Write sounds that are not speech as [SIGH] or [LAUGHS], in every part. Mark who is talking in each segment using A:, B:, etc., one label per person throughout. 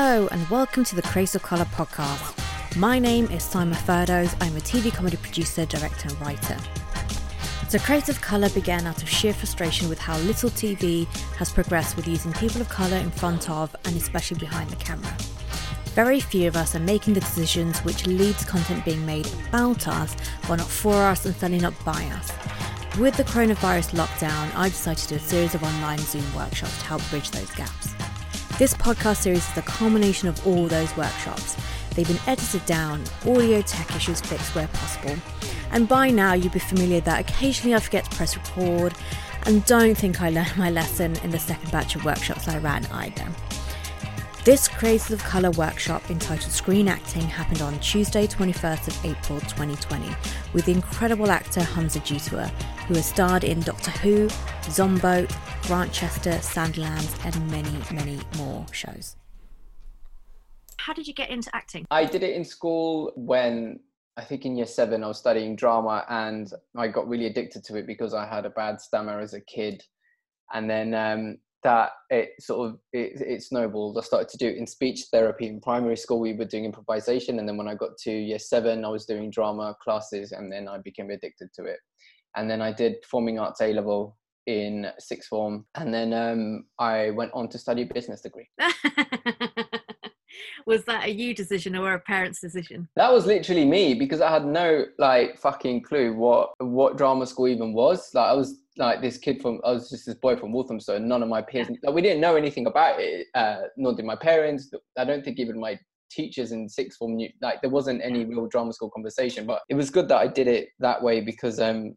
A: Hello, and welcome to the Creators of Colour podcast. My name is Simon Ferdos. I'm a TV comedy producer, director, and writer. So, Creators of Colour began out of sheer frustration with how little TV has progressed with using people of colour in front of and especially behind the camera. Very few of us are making the decisions which leads content being made about us, but not for us and certainly not by us. With the coronavirus lockdown, I decided to do a series of online Zoom workshops to help bridge those gaps. This podcast series is a culmination of all those workshops. They've been edited down, audio tech issues fixed where possible, and by now you'll be familiar that occasionally I forget to press record and don't think I learned my lesson in the second batch of workshops I ran either. This Creators of Colour workshop entitled Screen Acting happened on Tuesday, 21st of April 2020, with the incredible actor Hamza Jeetooa, who has starred in Doctor Who, Zomboat, Grantchester, Sandilands, and many, many more shows. How did you get into acting?
B: I did it in school when I think in year seven I was studying drama and I got really addicted to it because I had a bad stammer as a kid. And then um, that it sort of it, it snowballed. I started to do it in speech therapy in primary school. We were doing improvisation, and then when I got to year seven, I was doing drama classes, and then I became addicted to it. And then I did performing arts A level in sixth form, and then um, I went on to study business degree. [LAUGHS]
A: was that a you decision or a parent's decision?
B: That was literally me because I had no like fucking clue what what drama school even was. Like I was like this kid from I was just this boy from Walthamstow. None of my peers, like, we didn't know anything about it. Uh, nor did my parents. I don't think even my teachers in sixth form knew. Like there wasn't any real drama school conversation. But it was good that I did it that way because um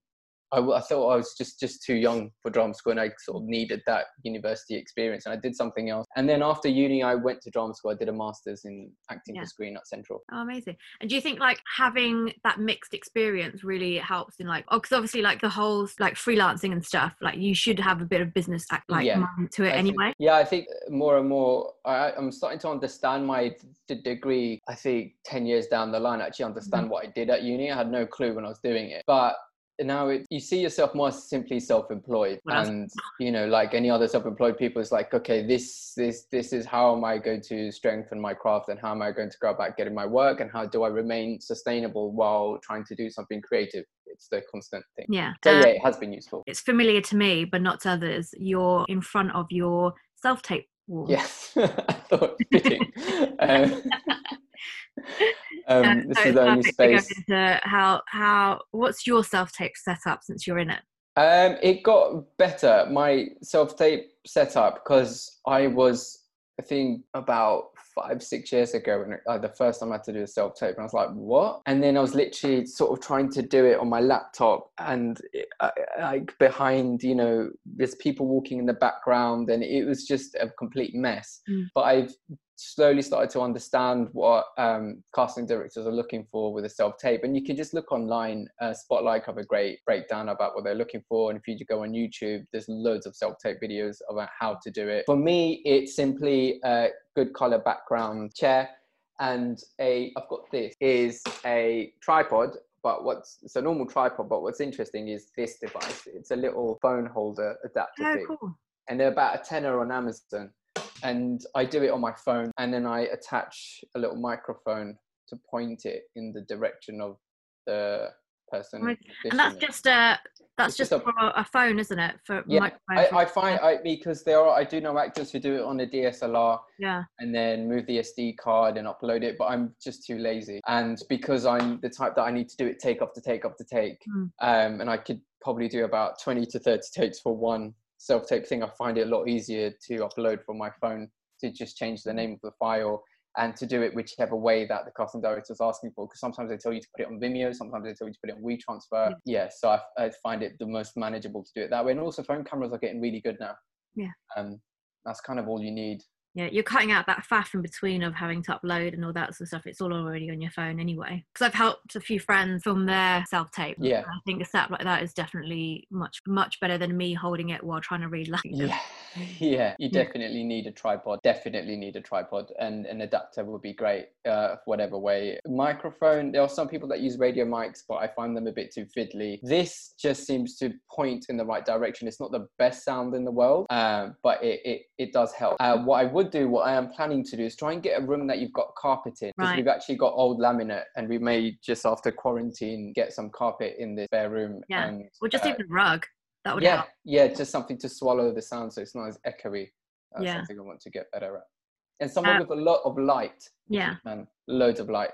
B: I, I, thought I was just just too young for drama school, and I sort of needed that university experience. And I did something else. And then after uni, I went to drama school. I did a master's in acting yeah. for screen at Central.
A: Oh, amazing! And do you think like having that mixed experience really helps in like, oh, because obviously like the whole like freelancing and stuff, like you should have a bit of business act like yeah. to it
B: I
A: anyway.
B: Think, yeah, I think more and more I, am starting to understand my d- degree. I think ten years down the line, I actually understand mm-hmm. what I did at uni. I had no clue when I was doing it, but now it, you see yourself more simply self-employed and you know like any other self-employed people it's like okay this this this is how am i going to strengthen my craft and how am i going to go about getting my work and how do i remain sustainable while trying to do something creative? It's the constant thing.
A: Yeah
B: so yeah it has been useful.
A: it's familiar to me but not to others. You're in front of your self-tape wall
B: yes. [LAUGHS] I thought fitting [LAUGHS] um, [LAUGHS] um, this so is the only space.
A: how how what's your self tape setup since you're in it?
B: Um, it got better. My self tape setup because I was I think about five six years ago when uh, the first time I had to do a self tape and I was like what and then I was literally sort of trying to do it on my laptop and it, uh, like behind you know there's people walking in the background and it was just a complete mess mm. but I've slowly started to understand what um, casting directors are looking for with a self tape. And you can just look online. Uh, Spotlight have a great breakdown about what they're looking for. And if you go on YouTube, there's loads of self tape videos about how to do it. For me, it's simply a good color background chair. And a, I've got this, is a tripod but what's it's a normal tripod but what's interesting is this device it's a little phone holder adapter oh, thing cool. and they're about a tenner on amazon and I do it on my phone and then I attach a little microphone to point it in the direction of the person.
A: Right. And that's just a that's just, just a, a, phone, isn't it? For
B: yeah, I, I, find I because there are I do know actors who do it on a DSLR,
A: yeah,
B: and then move the SD card and upload it. But I'm just too lazy, and because I'm the type that I need to do it take after take after take, mm. um, and I could probably do about twenty to thirty takes for one self-tape thing, I find it a lot easier to upload from my phone to just change the name of the file and to do it whichever way that the casting director is asking for. Because sometimes they tell you to put it on Vimeo, sometimes they tell you to put it on WeTransfer. Yeah, yeah so I, I, find it the most manageable to do it that way. And also, phone cameras are getting really good now.
A: Yeah.
B: Um, that's kind of all you need
A: yeah you're cutting out that faff in between of having to upload and all that sort of stuff. It's all already on your phone anyway. Because i've helped a few friends film their self-tape.
B: Yeah.
A: I think a setup like that is definitely much much better than me holding it while trying to read
B: yeah. [LAUGHS] [LAUGHS] Yeah you definitely need a tripod definitely need a tripod and an adapter would be great uh whatever way. Microphone there are some people that use radio mics but i find them a bit too fiddly. This just seems to point in the right direction. It's not the best sound in the world uh, but it, it it does help. Uh, what i would would do, what I am planning to do, is try and get a room that you've got carpet in. Because
A: Right.
B: we've actually got old laminate, and we may just after quarantine get some carpet in this spare room.
A: Yeah.
B: And,
A: Or just
B: uh,
A: even rug. That would
B: yeah,
A: help.
B: yeah, just something to swallow the sound, so it's not as echoey. That's
A: Yeah.
B: something I want to get better at. And someone
A: Uh,
B: with a lot of light,
A: Yeah.
B: and loads of light.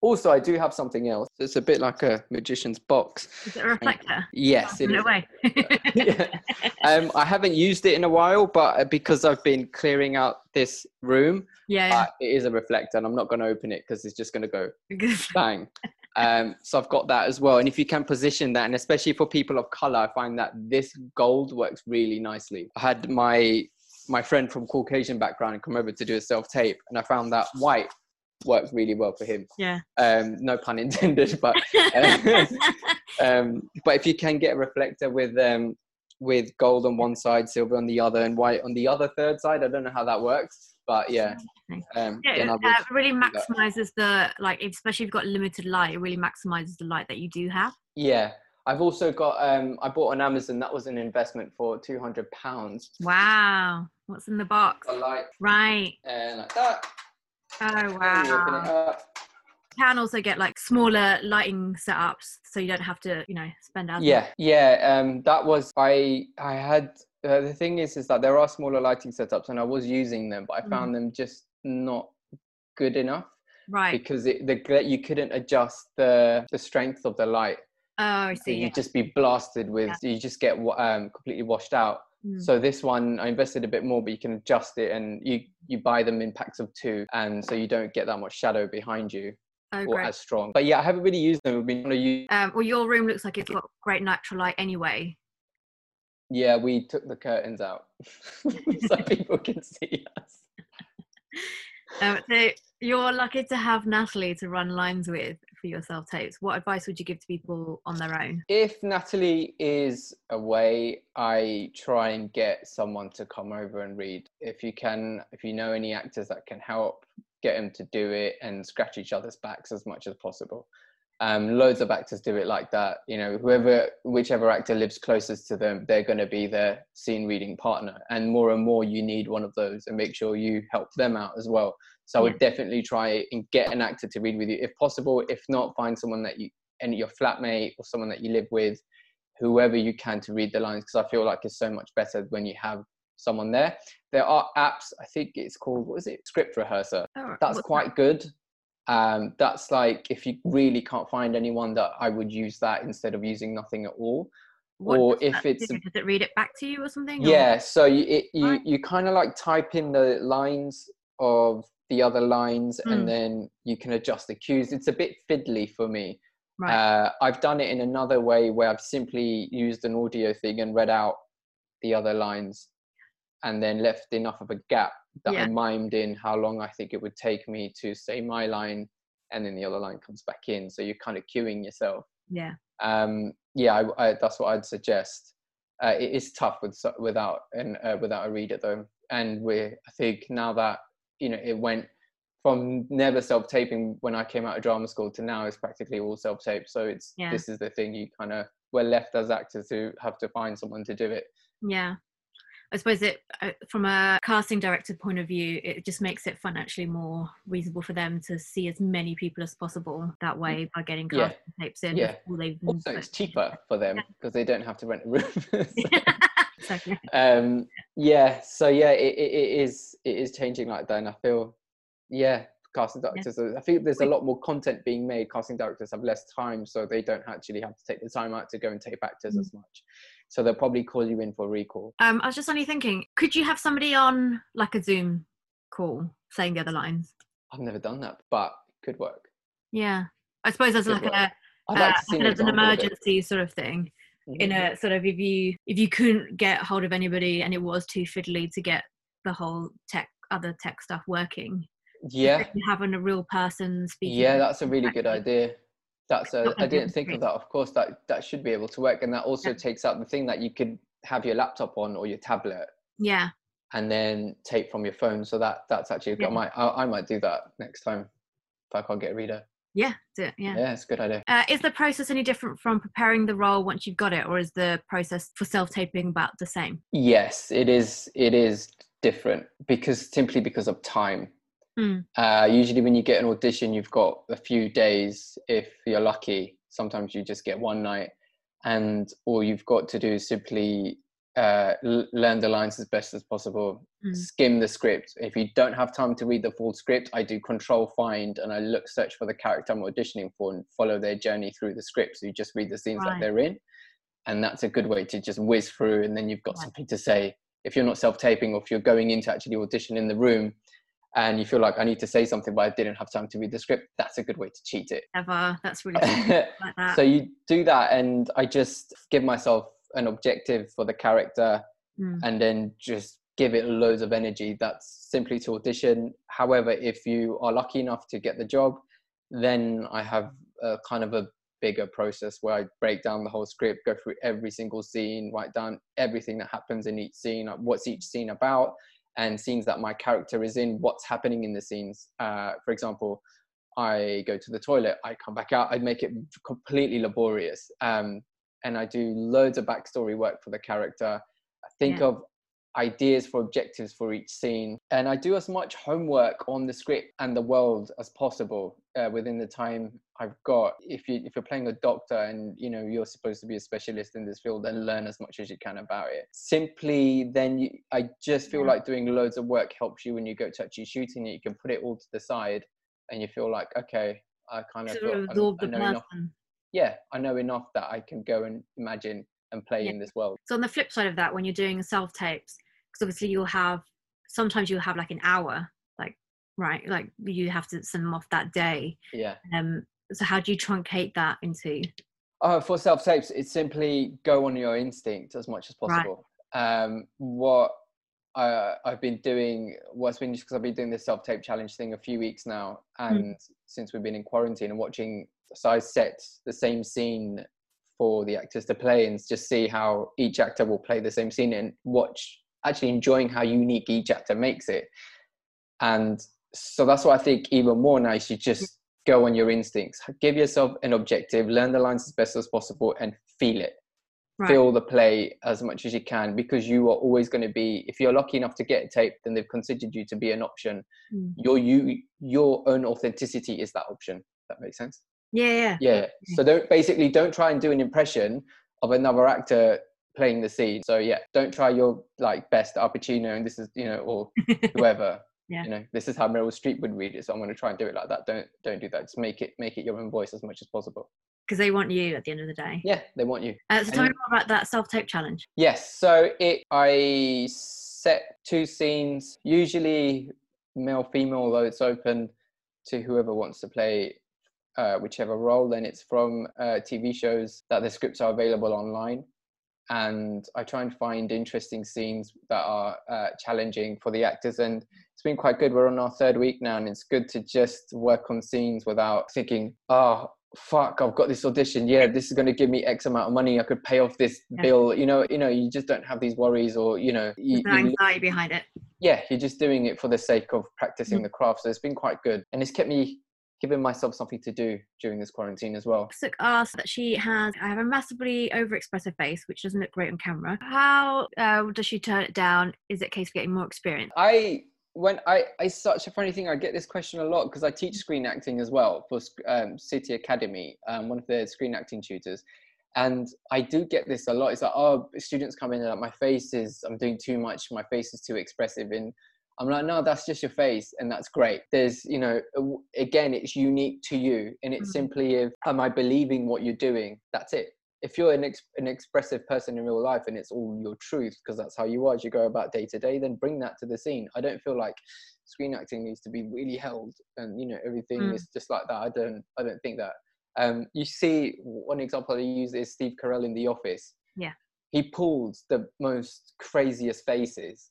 B: Also, I do have something else. It's a bit like a magician's box.
A: Is it a reflector?
B: Yes, it
A: No way.
B: Yeah. um, I haven't used it in a while, but uh, because I've been clearing out this room,
A: yeah.
B: uh, it is a reflector, and I'm not going to open it because it's just going to go [LAUGHS] bang. Um, so I've got that as well. And if you can position that, and especially for people of color, I find that this gold works really nicely. I had my my friend from Caucasian background come over to do a self tape, and I found that white works really well for him.
A: yeah.
B: Um, no pun intended, but [LAUGHS] [LAUGHS] um, but if you can get a reflector with um, with gold on one side, silver on the other, and white on the other third side, I don't know how that works, but yeah. Um,
A: Yeah, it uh, really maximizes the like, especially if you've got limited light. It really maximizes the light that you do have.
B: Yeah, I've also got. Um, I bought on Amazon. That was an investment for two hundred pounds.
A: Wow, what's in the box?
B: A light
A: Right.
B: and like that.
A: Oh
B: and you open it
A: wow. You can also get like smaller lighting setups, so you don't have to, you know, spend as
B: Yeah, yeah. Um, that was I. I had. Uh, the thing is, is that there are smaller lighting setups, and I was using them, but I
A: Mm.
B: found them just not good enough
A: Right.
B: because it, the gla- you couldn't adjust the the strength of the light.
A: Oh, I
B: So
A: see.
B: you'd
A: Yeah.
B: just be blasted with. You just get wa- um, completely washed out.
A: Mm.
B: So this one, I invested a bit more, but you can adjust it, and you you buy them in packs of two, and so you don't get that much shadow behind you
A: Oh,
B: or
A: great.
B: as strong. But yeah, I haven't really used them. We've been trying to use.
A: Um, well, your room looks like it's got great natural light anyway.
B: Yeah, we took the curtains out [LAUGHS] so [LAUGHS] people can see us.
A: Um, so you're lucky to have Natalie to run lines with for your self tapes. What advice would you give to people on their own?
B: If Natalie is away, I try and get someone to come over and read. If you can, if you know any actors that can help, get them to do it and scratch each other's backs as much as possible. Um, loads of actors do it like that. You know, whoever, whichever actor lives closest to them, they're going to be their scene reading partner. And more and more, you need one of those and make sure you help them out as well. So I would definitely try and get an actor to read with you if possible. If not, find someone that you, and your flatmate or someone that you live with, whoever you can to read the lines, because I feel like it's so much better when you have someone there. There are apps, I think it's called, what is it? Script Rehearser.
A: Oh,
B: That's quite good. Um, that's like if you really can't find anyone that I would use that instead of using nothing at all.
A: What
B: or if it's
A: do? does it read it back to you or something? or-
B: yeah, so you it, you
A: Right.
B: you kind of like type in the lines of the other lines,
A: Mm.
B: and then you can adjust the cues. It's a bit fiddly for me.
A: Right.
B: Uh, I've done it in another way where I've simply used an audio thing and read out the other lines, and then left enough of a gap that
A: Yeah.
B: I mimed in how long I think it would take me to say my line, and then the other line comes back in. So you're kind of cueing yourself
A: yeah.
B: um, yeah, I, I, that's what I'd suggest. Uh, it is tough with without and uh, without a reader though, and we I think now that you know it went from never self taping when I came out of drama school to now it's practically all self-taped. So it's
A: Yeah.
B: this is the thing you kind of we're left as actors to have to find someone to do it.
A: Yeah. I suppose it uh, from a casting director point of view, it just makes it financially more reasonable for them to see as many people as possible that way by getting
B: Yeah.
A: casting tapes in.
B: Yeah. Also, it's cheaper for them because they don't have to rent a room. [LAUGHS]
A: Exactly. [LAUGHS]
B: um yeah so yeah it, it, it is it is changing like that and i feel yeah casting directors i think there's a lot more content being made casting directors have less time so they don't actually have to take the time out to go and tape actors
A: Mm.
B: as much so they'll probably call you in for a recall
A: Um, I was just only thinking, could you have somebody on like a Zoom call saying the other lines?
B: i've never done that but it could work
A: Yeah. I suppose as like
B: work.
A: a
B: i'd like
A: uh, as an
B: example of
A: emergency sort of thing. in
B: Mhm.
A: a sort of if you if you couldn't get hold of anybody and it was too fiddly to get the whole tech other tech stuff working
B: yeah
A: having a real person speaking
B: yeah that's a really good idea that's a i didn't think of that of course that that should be able to work and that also
A: Yeah.
B: takes out the thing that you could have your laptop on or your tablet
A: yeah
B: and then tape from your phone. So that that's actually
A: Yeah.
B: I might I, I might do that next time if I can't get a reader.
A: yeah do it, yeah,
B: Yeah, it's a good idea.
A: Uh, is the process any different from preparing the role once you've got it or is the process for self-taping about the same
B: Yes, it is. It is different because simply because of time.
A: Mm.
B: Uh, usually, when you get an audition, you've got a few days. If you're lucky, sometimes you just get one night, and all you've got to do is simply uh, l- learn the lines as best as possible.
A: Mm.
B: Skim the script. If you don't have time to read the full script, I do control find and I look search for the character I'm auditioning for and follow their journey through the script. So you just read the scenes
A: Right.
B: that they're in, and that's a good way to just whiz through. And then you've got
A: Right.
B: something to say. If you're not self-taping, or if you're going in to actually audition in the room, and you feel like I need to say something, but I didn't have time to read the script, that's a good way to cheat it.
A: Ever. That's really [LAUGHS] like that.
B: so you do that, and I just give myself an objective for the character
A: Mm.
B: and then just give it loads of energy. That's simply to audition. However, if you are lucky enough to get the job, then I have a kind of a bigger process where I break down the whole script, go through every single scene, write down everything that happens in each scene, like what's each scene about, and scenes that my character is in, what's happening in the scenes. Uh, for example, I go to the toilet, I come back out, I make it completely laborious. Um, and I do loads of backstory work for the character. I think
A: Yeah.
B: of ideas for objectives for each scene and i do as much homework on the script and the world as possible uh, within the time i've got if you if you're playing a doctor and you know you're supposed to be a specialist in this field then learn as much as you can about it. Simply then you, i just feel like doing loads of work helps you when you go to actually shooting it. You can put it all to the side and you feel like okay i kind of got, I- I know enough yeah i know enough that i can go and imagine and play
A: Yeah.
B: in this world.
A: So on the flip side of that, when you're doing self tapes, because obviously you'll have sometimes you'll have like an hour, right, like you have to send them off that day.
B: yeah
A: Um, so how do you truncate that into?
B: Uh, for self tapes, it's simply go on your instinct as much as possible. Right. Um, what I, I've been doing, what's been just because I've been doing this self tape challenge thing a few weeks now, and since we've been in quarantine and watching, so I set the same scene for the actors to play and just see how each actor will play the same scene and watch, actually enjoying how unique each actor makes it. And so that's why I think even more now. You should just go on your instincts, give yourself an objective, learn the lines as best as possible, and feel it.
A: Right.
B: Feel the play as much as you can because you are always going to be. If you're lucky enough to get a tape, then they've considered you to be an option.
A: Mm.
B: Your you your own authenticity is that option. That makes sense.
A: Yeah, yeah.
B: Yeah. So don't basically don't try and do an impression of another actor playing the scene. So yeah, don't try your like best Al Pacino and this is you know or [LAUGHS] whoever.
A: Yeah.
B: You know, this is how Meryl Streep would read it. So I'm going to try and do it like that. Don't don't do that. Just make it make it your own voice as much as possible.
A: Because they want you at the end of the day.
B: Yeah, they want you.
A: Uh, so tell me more about that self tape challenge.
B: Yes. So it I set two scenes, usually male female, although it's open to whoever wants to play uh, whichever role. Then it's from uh, TV shows that the scripts are available online. And I try and find interesting scenes that are uh, challenging for the actors, and it's been quite good. We're on our third week now, and it's good to just work on scenes without thinking, "Oh, fuck, I've got this audition. Yeah, this is going to give me X amount of money. I could pay off this
A: Yeah.
B: bill." You know, you know, you just don't have these worries, or you know, you,
A: There's no
B: you-
A: anxiety behind it.
B: yeah, you're just doing it for the sake of practicing
A: Mm.
B: the craft. So it's been quite good, and it's kept me giving myself something to do during this quarantine as well.
A: Sook asked that she has I have a massively overexpressive face, which doesn't look great on camera. How uh, does she turn it down? Is it a case of getting more experience?
B: I when I it's such a funny thing. I get this question a lot because I teach screen acting as well for um, City Academy, um, one of their screen acting tutors, and I do get this a lot. It's like, oh, students come in and like my face is I'm doing too much. My face is too expressive, and I'm like, no, that's just your face, and that's great. There's, you know, again, it's unique to you, and it's
A: Mhm.
B: simply if am I believing what you're doing? That's it. If you're an, ex- an expressive person in real life and it's all your truth because that's how you are as you go about day to day, then bring that to the scene. I don't feel like screen acting needs to be really held and you know everything
A: Mm.
B: is just like that. I don't. I don't think that. Um, you see, one example I use is Steve Carell in The Office.
A: Yeah.
B: He pulls the most craziest faces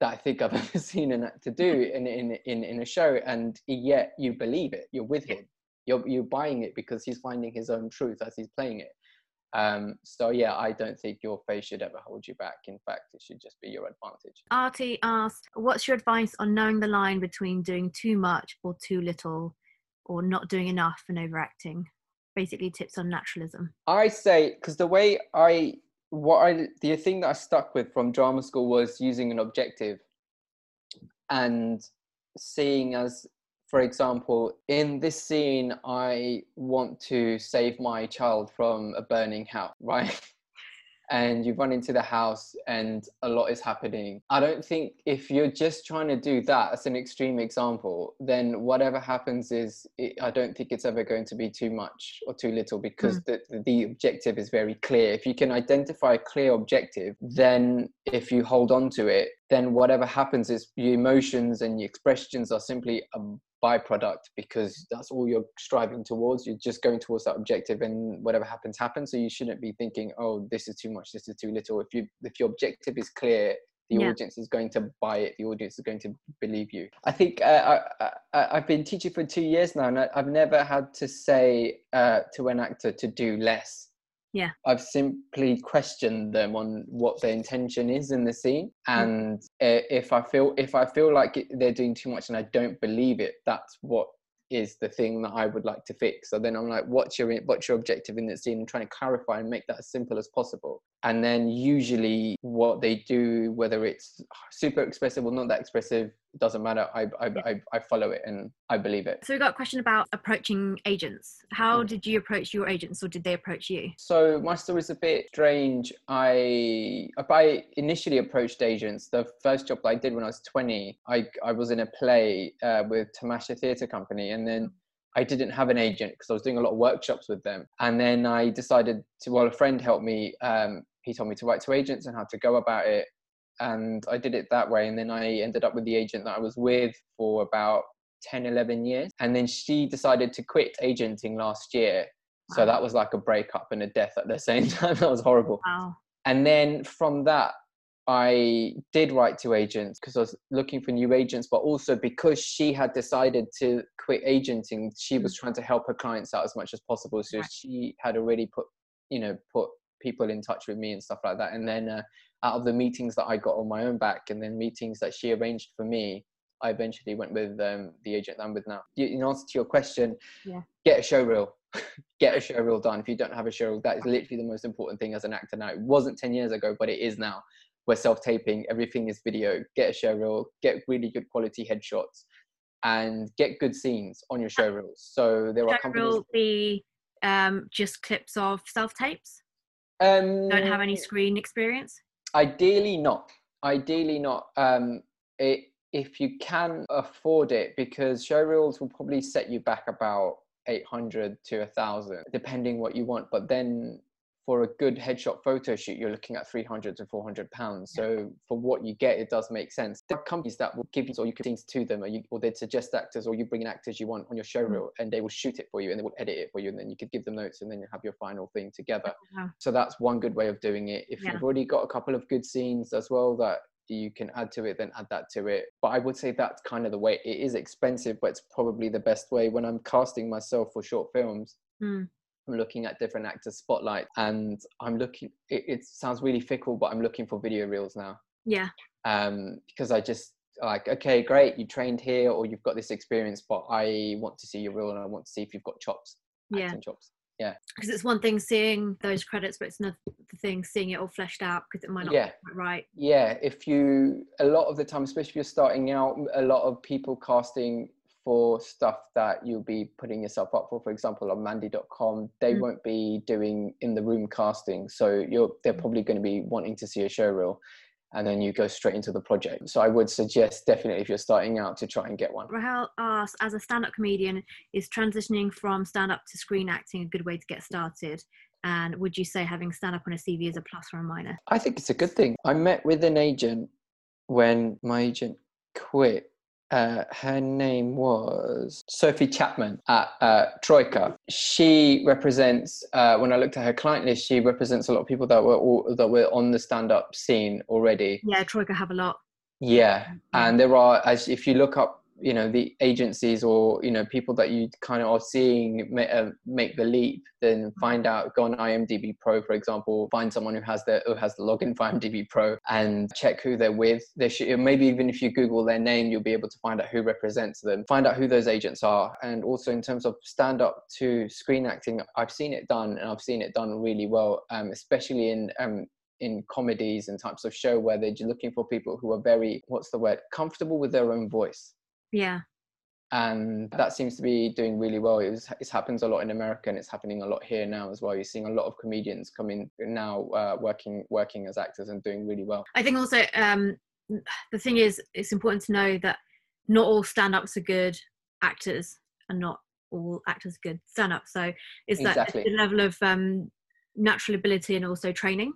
B: that I think I've [LAUGHS] ever seen an actor do in in in, in a show, and yet you believe it. You're with him. You're you're buying it because he's finding his own truth as he's playing it. Um, so yeah, I don't think your face should ever hold you back. In fact, it should just be your advantage.
A: Artie asked, "What's your advice on knowing the line between doing too much or too little, or not doing enough and overacting?" Basically, tips on naturalism.
B: I say because the way I what I the thing that I stuck with from drama school was using an objective and seeing as for example in this scene i want to save my child from a burning house [LAUGHS] right and you run into the house and a lot is happening. I don't think if you're just trying to do that as an extreme example, then whatever happens is, it, I don't think it's ever going to be too much or too little because mm. the, the objective is very clear. If you can identify a clear objective, then if you hold on to it, then whatever happens is your emotions and your expressions are simply a byproduct because that's all you're striving towards. You're just going towards that objective and whatever happens happens. So you shouldn't be thinking oh this is too much this is too little. If you if your objective is clear the yeah. audience is going to buy it. The audience is going to believe you. I think uh, I, I, have been teaching for two years now and I, have never had to say uh, to an actor to do less
A: yeah
B: i've simply questioned them on what their intention is in the scene mm. and mm. if i feel if i feel like they're doing too much and i don't believe it that's what is the thing that I would like to fix. So then I'm like, what's your what's your objective in this scene? And trying to clarify and make that as simple as possible. And then usually what they do, whether it's super expressive or not that expressive, doesn't matter. I I, I, I follow it and I believe it.
A: So we got a question about approaching agents. How mm. did you approach your agents, or did they approach you?
B: So my story is a bit strange. I I initially approached agents. The first job that I did when I was 20, I I was in a play uh, with Tamasha Theatre Company, and then I didn't have an agent because I was doing a lot of workshops with them. And then I decided to, well, a friend helped me. Um, he told me to write to agents and how to go about it and I did it that way. And then I ended up with the agent that I was with for about 10, 11 years. And then she decided to quit agenting last year. Wow. So that was like a breakup and a death at the same [LAUGHS] time. that was horrible.
A: Wow.
B: And then from that, I did write to agents because I was looking for new agents, but also because she had decided to quit agenting, she was mm. trying to help her clients out as much as possible. So right. she had already put, you know, put people in touch with me and stuff like that. And then uh, out of the meetings that I got on my own back and then meetings that she arranged for me, I eventually went with um, the agent I'm with now. In answer to your question,
A: yeah.
B: get a show reel. [LAUGHS] get a show reel done. If you don't have a show reel, that is literally the most important thing as an actor now. It wasn't 10 years ago, but it is now. We're self taping, everything is video. Get a show reel, get really good quality headshots, and get good scenes on your show reels. So there
A: show
B: are companies.
A: Reel be um, just clips of self tapes?
B: Um,
A: don't have any screen experience?
B: Ideally, not. Ideally, not. Um, it, if you can afford it, because show reels will probably set you back about 800 to a 1000 depending what you want but then for a good headshot photo shoot, you're looking at 300 to 400 pounds. So for what you get, it does make sense. There are companies that will give you, or you can scenes to them, or, you, or they'd suggest actors, or you bring in actors you want on your show mm. reel, and they will shoot it for you, and they will edit it for you, and then you could give them notes, and then you have your final thing together. So that's one good way of doing it. If yeah. you've already got a couple of good scenes as well that you can add to it, then add that to it. But I would say that's kind of the way. It is expensive, but it's probably the best way when I'm casting myself for short films.
A: Mm.
B: I'm looking at different actors spotlight and I'm looking it, it, sounds really fickle but I'm looking for video reels now.
A: Yeah.
B: Um because I just like okay great you trained here or you've got this experience but I want to see your reel and I want to see if you've got chops
A: yeah.
B: chops. Yeah.
A: Because it's one thing seeing those credits but it's another thing seeing it all fleshed out because it might not yeah. right.
B: Yeah if you a lot of the time especially if you're starting out a lot of people casting for stuff that you'll be putting yourself up for. For example, on Mandy.com, they mm. won't be doing in the room casting, so you're they're mm. probably going to be wanting to see a show reel, and then you go straight into the project. So I would suggest definitely if you're starting out to try and get one.
A: Rahel asks, as a stand-up comedian, is transitioning from stand-up to screen acting a good way to get started? And would you say having stand-up on a CV is a plus or a minus?
B: I think it's a good thing. I met with an agent when my agent quit uh, her name was Sophie Chapman at uh, Troika. She represents. Uh, when I looked at her client list, she represents a lot of people that were all, that were on the stand-up scene already.
A: Yeah, Troika have a lot.
B: Yeah, and there are as if you look up you know the agencies or you know people that you kind of are seeing make, uh, make the leap then mm-hmm. find out go on imdb pro for example find someone who has the who has the login for imdb pro and check who they're with. They should maybe even if you google their name you'll be able to find out who represents them find out who those agents are. And also in terms of stand up to screen acting i've seen it done and i've seen it done really well um, especially in um, in comedies and types of show where they're looking for people who are very what's the word comfortable with their own voice
A: yeah
B: and that seems to be doing really well. It, was, it happens a lot in America, and it's happening a lot here now as well. You're seeing a lot of comedians coming now, uh, working working as actors and doing really well.
A: I think also um, the thing is, it's important to know that not all stand-ups are good actors, and not all actors are good stand-ups. So it's exactly. that the level of um, natural ability and also training.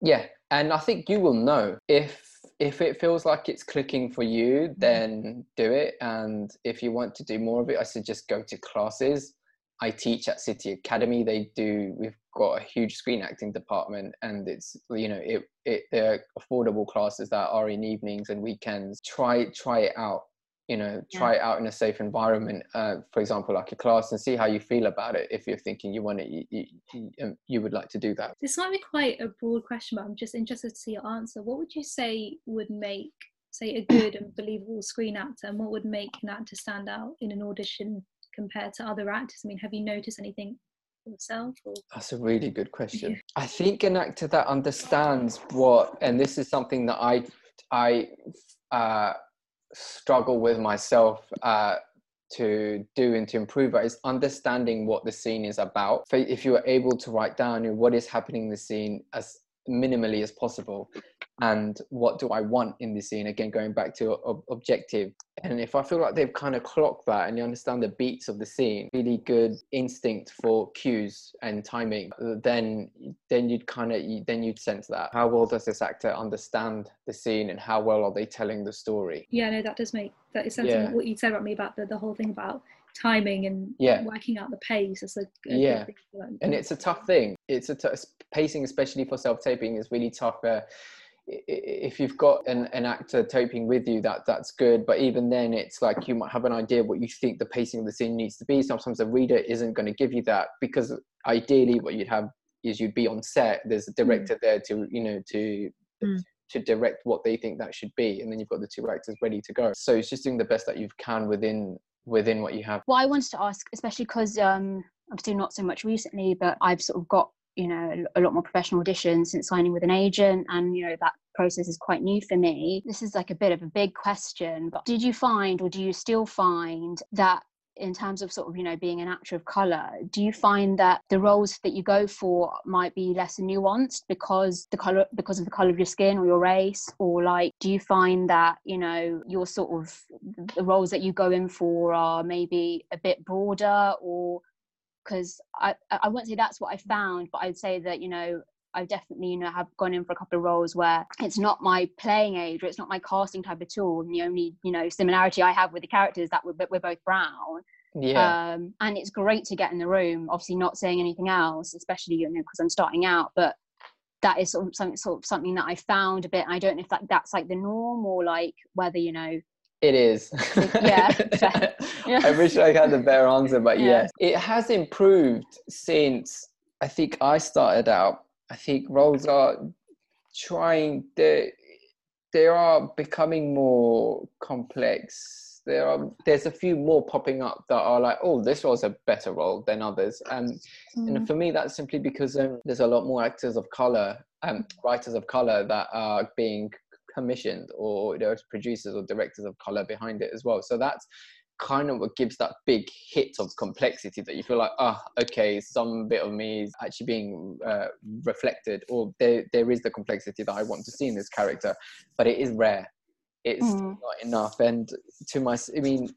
B: Yeah, and I think you will know if if it feels like it's clicking for you, mm-hmm. then do it. And if you want to do more of it, I suggest go to classes. I teach at City Academy. They do. We've got a huge screen acting department, and it's you know it it they're affordable classes that are in evenings and weekends. Try try it out you know try yeah. it out in a safe environment uh, for example like a class and see how you feel about it if you're thinking you want it you, you, um, you, would like to do that
C: this might be quite a broad question but i'm just interested to see your answer what would you say would make say a good and believable screen actor and what would make an actor stand out in an audition compared to other actors i mean have you noticed anything yourself or?
B: that's a really good question [LAUGHS] i think an actor that understands what and this is something that i i uh, struggle with myself uh, to do and to improve is understanding what the scene is about. If you are able to write down what is happening in the scene as minimally as possible. And what do i want in the scene? Again going back to ob- objective. And if i feel like they've kind of clocked that and you understand the beats of the scene really good instinct for cues and timing uh, then then you'd kind of then you'd sense that. How well does this actor understand the scene and how well are they telling the story?
C: Yeah no that does make that is something yeah. what you said about me about the, the whole thing about timing and
B: yeah.
C: working out the pace is a, a
B: yeah. and it's a tough thing. It's a t- pacing especially for self-taping is really tough uh, if you've got an, an actor taping with you that that's good. But even then it's like you might have an idea what you think the pacing of the scene needs to be. Sometimes the reader isn't going to give you that because ideally what you'd have is you'd be on set. There's a director mm. there to you know to mm. to direct what they think that should be. And then you've got the two actors ready to go. So it's just doing the best that you can within within what you have?
D: Well i wanted to ask especially because um obviously not so much recently but i've sort of got you know a lot more professional auditions since signing with an agent and you know that process is quite new for me. This is like a bit of a big question but did you find or do you still find that in terms of sort of you know being an actor of color do you find that the roles that you go for might be less nuanced because the color because of the color of your skin or your race? Or like do you find that you know your sort of the roles that you go in for are maybe a bit broader? Or because I, I won't say that's what I found, but I'd say that, you know, I definitely, you know, have gone in for a couple of roles where it's not my playing age or it's not my casting type at all. And the only, you know, similarity I have with the characters that we're, we're both brown.
B: Yeah.
D: Um, and it's great to get in the room, obviously not saying anything else, especially, you know, because I'm starting out, but that is sort of something, sort of something that I found a bit. I don't know if that, that's like the norm or like whether, you know,
B: it is.
D: yeah. [LAUGHS]
B: yeah. I wish I had a better answer, but yeah. yes, it has improved since I think I started out. I think roles are trying they they are becoming more complex. There are there's a few more popping up that are like, oh, this was a better role than others, and mm. and for me that's simply because um, there's a lot more actors of color and um, writers of color that are being commissioned or there's producers or directors of color behind it as well so that's kind of what gives that big hit of complexity that you feel like ah oh, okay some bit of me is actually being uh, reflected or there, there is the complexity that i want to see in this character but it is rare it's mm. not enough and to my i mean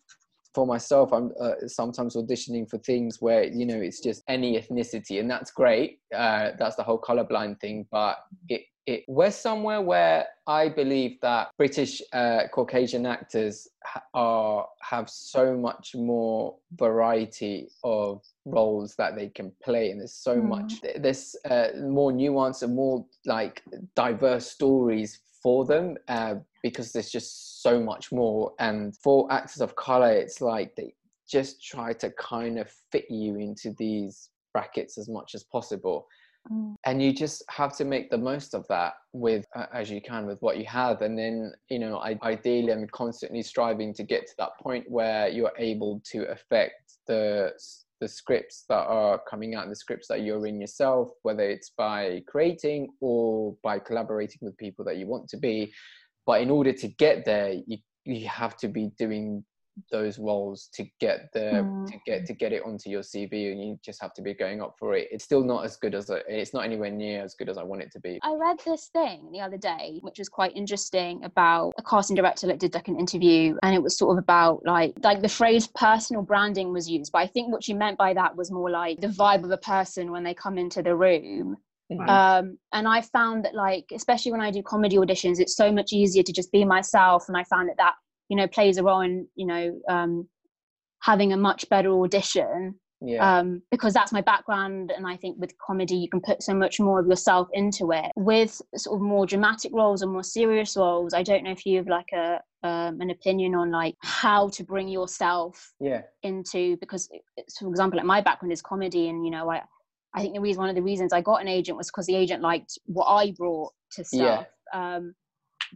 B: for myself i'm uh, sometimes auditioning for things where you know it's just any ethnicity and that's great uh, that's the whole colorblind thing but it it, we're somewhere where I believe that British uh, Caucasian actors are have so much more variety of roles that they can play, and there's so mm. much there's uh, more nuance and more like diverse stories for them uh, because there's just so much more. And for actors of color, it's like they just try to kind of fit you into these brackets as much as possible Mm. And you just have to make the most of that with uh, as you can with what you have. And then, you know, I, ideally, I'm constantly striving to get to that point where you're able to affect the the scripts that are coming out, the scripts that you're in yourself, whether it's by creating or by collaborating with people that you want to be. But in order to get there, you you have to be doing those roles to get the mm. to get to get it onto your CV and you just have to be going up for it. It's still not as good as a, it's not anywhere near as good as I want it to be.
D: I read this thing the other day which was quite interesting about a casting director that did like an interview and it was sort of about like like the phrase personal branding was used but I think what she meant by that was more like the vibe of a person when they come into the room mm-hmm. Um, and I found that, like, especially when I do comedy auditions, it's so much easier to just be myself. And I found that that you know plays a role in you know um, having a much better audition yeah. um, because that's my background and i think with comedy you can put so much more of yourself into it with sort of more dramatic roles or more serious roles i don't know if you have like a um, an opinion on like how to bring yourself
B: yeah
D: into because for example like my background is comedy and you know i i think the reason one of the reasons i got an agent was because the agent liked what i brought to stuff yeah. um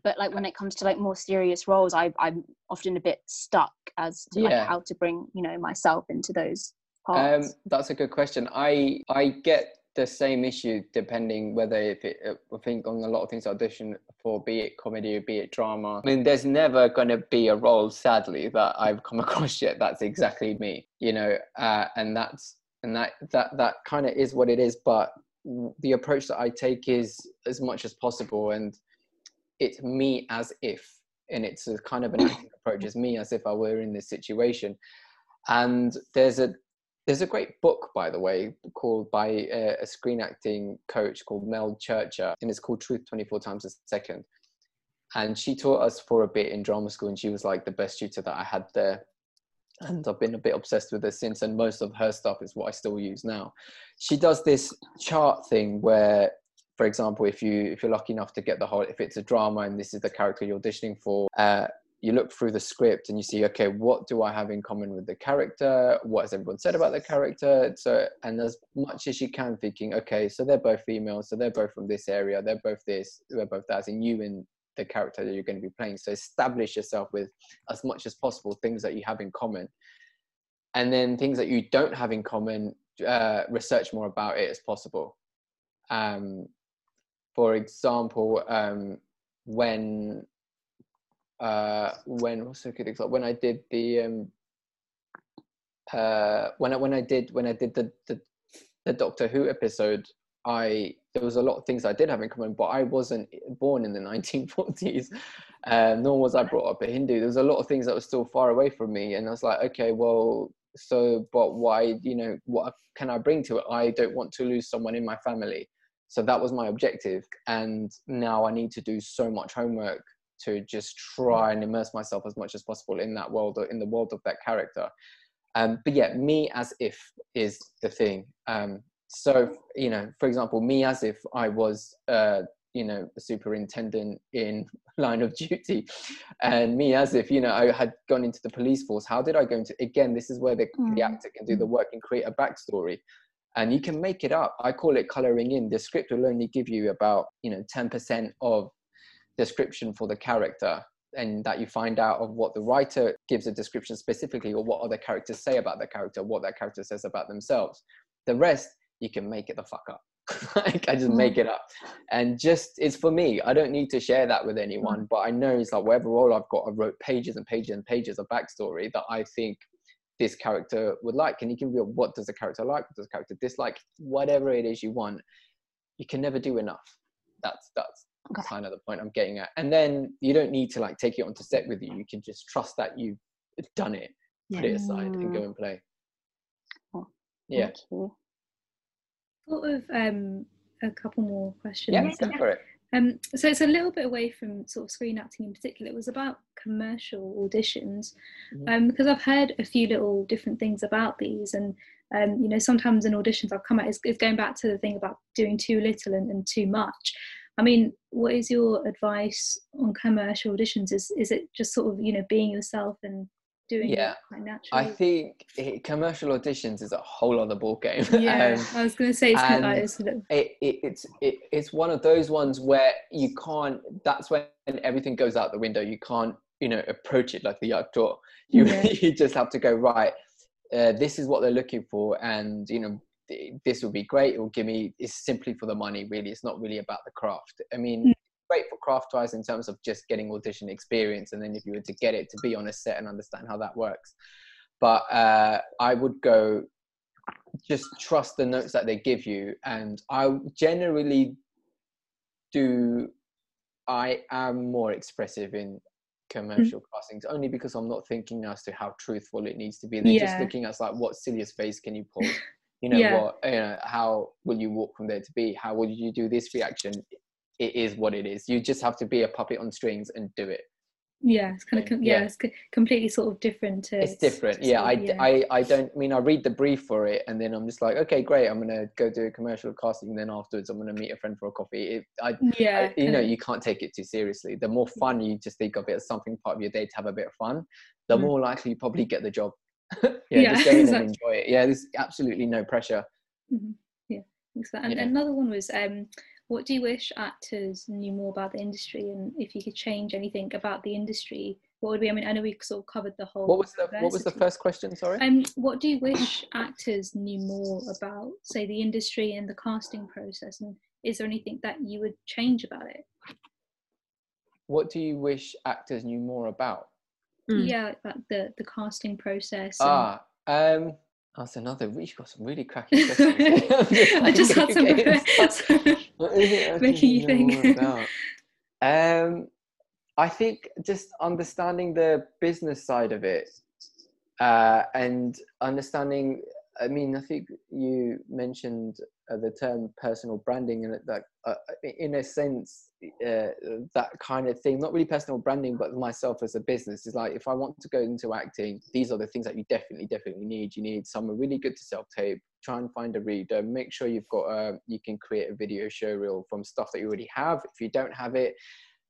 D: but like when it comes to like more serious roles I, i'm often a bit stuck as to yeah. like how to bring you know myself into those parts.
B: Um, that's a good question i i get the same issue depending whether if it i think on a lot of things I audition for be it comedy or be it drama i mean there's never going to be a role sadly that i've come [LAUGHS] across yet that's exactly me you know uh, and that's and that that that kind of is what it is but the approach that i take is as much as possible and it's me as if and it's a kind of an [COUGHS] acting approach it's me as if i were in this situation and there's a there's a great book by the way called by a, a screen acting coach called mel churcher and it's called truth 24 times a second and she taught us for a bit in drama school and she was like the best tutor that i had there and I've been a bit obsessed with her since. And most of her stuff is what I still use now. She does this chart thing where for example, if you if you're lucky enough to get the whole, if it's a drama and this is the character you're auditioning for, uh, you look through the script and you see, okay, what do I have in common with the character? What has everyone said about the character? So, and as much as you can, thinking, okay, so they're both female, so they're both from this area, they're both this, they're both that, and you and the character that you're going to be playing. So establish yourself with as much as possible things that you have in common, and then things that you don't have in common. Uh, research more about it as possible. Um, for example, um, when uh, when what's a good example? When I did the um, uh, when I when I did when I did the, the the Doctor Who episode, I there was a lot of things I did have in common, but I wasn't born in the [LAUGHS] 1940s, uh, nor was I brought up a Hindu. There was a lot of things that were still far away from me, and I was like, okay, well, so but why? You know, what can I bring to it? I don't want to lose someone in my family so that was my objective and now i need to do so much homework to just try and immerse myself as much as possible in that world or in the world of that character. Um, but yeah me as if is the thing. Um, so you know for example me as if i was uh, you know a superintendent in [LAUGHS] line of duty and me as if you know i had gone into the police force how did i go into again this is where the, mm. the actor can do the work and create a backstory and you can make it up. I call it coloring in. The script will only give you about you know 10% of description for the character and that you find out of what the writer gives a description specifically or what other characters say about the character what that character says about themselves. The rest you can make it the fuck up. [LAUGHS] Like i just mm. make it up. And just it's for me. I don't need to share that with anyone mm. but i know it's like whatever role i've got i wrote pages and pages and pages of backstory that i think this character would like and you can reveal what does the character like what does the character dislike whatever it is you want you can never do enough. That's that's okay. kind of the point i'm getting at. And then you don't need to like take it onto set with you. You can just trust that you've done it put it aside and go and play.
D: Oh,
B: yeah.
C: Thought of um a couple more questions
B: yeah, go for it
C: um, so it's a little bit away from sort of screen acting in particular. It was about commercial auditions mm-hmm. um, because I've heard a few little different things about these, and um, you know sometimes in auditions I've come at is, is going back to the thing about doing too little and, and too much. I mean, what is your advice on commercial auditions? Is is it just sort of you know being yourself and doing yeah. it quite naturally.
B: I think it, commercial auditions is a whole other ball game. [LAUGHS]
C: Yeah, um, I was going to say it's kind of
B: like it, it, it's it, it's one of those ones where you can't. That's when everything goes out the window. You can't you know approach it like the actor. [LAUGHS] You yeah. you just have to go right. uh, this is what they're looking for and you know this will be great it will give me it's simply for the money really it's not really about the craft i mean mm. Great for craft wise in terms of just getting audition experience and then if you were to get it to be on a set and understand how that works but uh, i would go just trust the notes that they give you and i generally do i am more expressive in commercial mm. castings only because I'm not thinking as to how truthful it needs to be. They're yeah. just looking at like what silliest face can you pull? [LAUGHS] You know yeah. what? You know how will you walk from there to be? How will you do this reaction? It is what it is. You just have to be a puppet on strings and do it
C: yeah it's kind of yeah, yeah, it's completely sort of different to
B: it's different yeah, I, yeah. I i don't I mean i read the brief for it and then i'm just like okay great i'm gonna go do a commercial casting then afterwards i'm gonna meet a friend for a coffee it, I, yeah I, you know you can't take it too seriously the more fun you just think of it as something part of your day to have a bit of fun the mm. more likely you probably get the job [LAUGHS] yeah, yeah, just go in exactly. and enjoy it yeah there's absolutely no pressure
C: mm-hmm. yeah and yeah. another one was um what do you wish actors knew more about the industry, and if you could change anything about the industry, what would be? I mean, I know we sort of covered the whole.
B: What was the What was the first question? Sorry.
C: Um, what do you wish actors knew more about, say, the industry and the casting process, and is there anything that you would change about it?
B: What do you wish actors knew more about?
C: Mm. Yeah, like the the casting process.
B: Ah, um, that's another. We've got some really cracking questions. [LAUGHS] [LAUGHS]
C: I just had [LAUGHS] some. making you think.
B: Um, I think just understanding the business side of it, uh, and understanding. I mean, I think you mentioned uh, the term personal branding, and that, uh, in a sense, uh, that kind of thing not really personal branding but myself as a business is like if i want to go into acting these are the things that you definitely definitely need. You need someone really good to self tape try and find a reader make sure you've got a you can create a video show reel from stuff that you already have. If you don't have it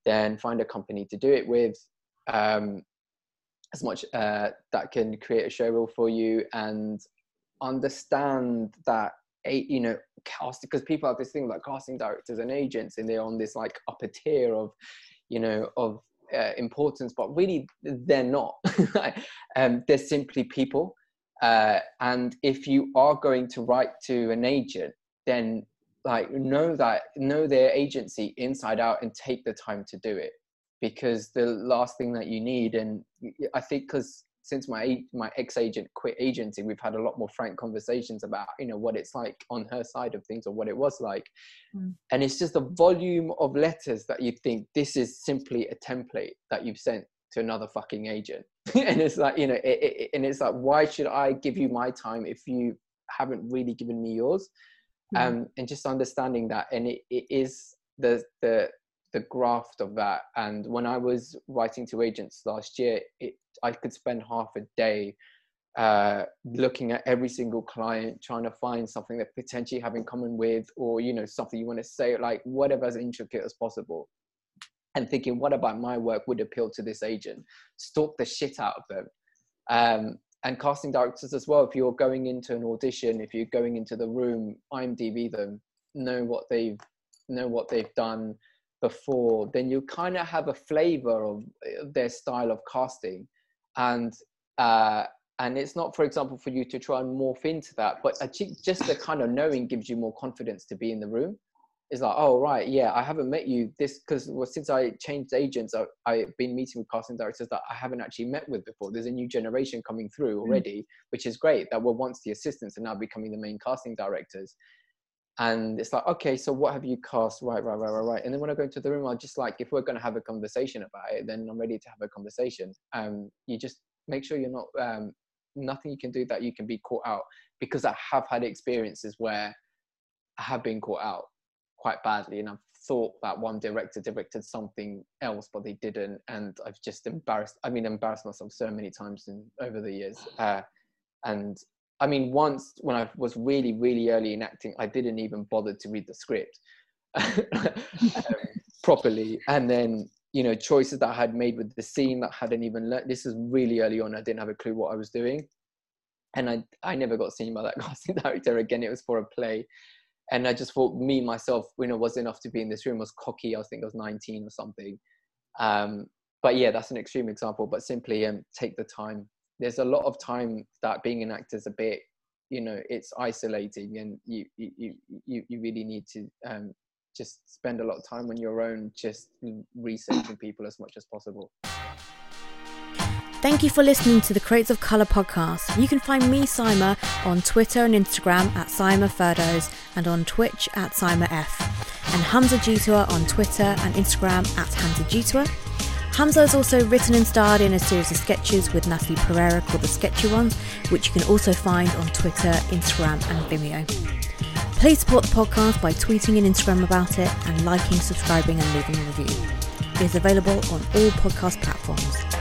B: then find a company to do it with um, as much uh, that can create a show reel for you and understand that you know casting because people have this thing like casting directors and agents and they're on this like upper tier of you know of uh, importance but really they're not. [LAUGHS] Um, they're simply people. Uh, and if you are going to write to an agent then like know that know their agency inside out and take the time to do it because the last thing that you need and i think because since my my ex agent quit agency, we've had a lot more frank conversations about you know what it's like on her side of things or what it was like, mm. and it's just the volume of letters that you think this is simply a template that you've sent to another fucking agent, [LAUGHS] and it's like you know, it, it, and it's like why should I give you my time if you haven't really given me yours, mm. um, and just understanding that, and it, it is the the the graft of that. And when I was writing to agents last year, it, I could spend half a day uh, looking at every single client, trying to find something that potentially have in common with, or you know, something you want to say, like whatever as intricate as possible. And thinking, what about my work would appeal to this agent? Stalk the shit out of them. Um, and casting directors as well. If you're going into an audition, if you're going into the room, IMDb them, know what they've know what they've done, before, then you kind of have a flavor of uh, their style of casting, and uh, and it's not, for example, for you to try and morph into that, but I think just the kind of knowing gives you more confidence to be in the room. It's like, oh right, yeah, I haven't met you this because well, since I changed agents, I, I've been meeting with casting directors that I haven't actually met with before. There's a new generation coming through mm. already, mm. which is great. That were once the assistants and now becoming the main casting directors and it's like okay so what have you cast? Right right right right right. And then when i go into the room i just like if we're going to have a conversation about it then i'm ready to have a conversation. Um you just make sure you're not um nothing you can do that you can be caught out because i have had experiences where i have been caught out quite badly and i've thought that one director directed something else but they didn't and i've just embarrassed i mean embarrassed myself so many times in over the years uh, and I mean, once when I was really, really early in acting, I didn't even bother to read the script [LAUGHS] um, properly. And then, you know, choices that I had made with the scene that I hadn't even learned. This is really early on. I didn't have a clue what I was doing. And I, I never got seen by that [LAUGHS] casting director again. It was for a play. And I just thought me, myself, you know, was enough to be in this room. Was cocky. I think I was 19 or something. Um, but yeah, that's an extreme example. But simply um, take the time there's a lot of time that being an actor is a bit you know it's isolating and you you you you really need to um, just spend a lot of time on your own just researching people as much as possible
A: Thank you for listening to the Creators of Colour podcast. You can find me, Sima, on Twitter and Instagram at Sima Ferdos and on Twitch at Sima F. And Hamza Jeetooa on Twitter and Instagram at Hamza Jeetooa. Hamza has also written and starred in a series of sketches with Natalie Pereira called The Sketchy Ones, which you can also find on Twitter, Instagram, and Vimeo. Please support the podcast by tweeting and Instagram about it and liking, subscribing, and leaving a review. It is available on all podcast platforms.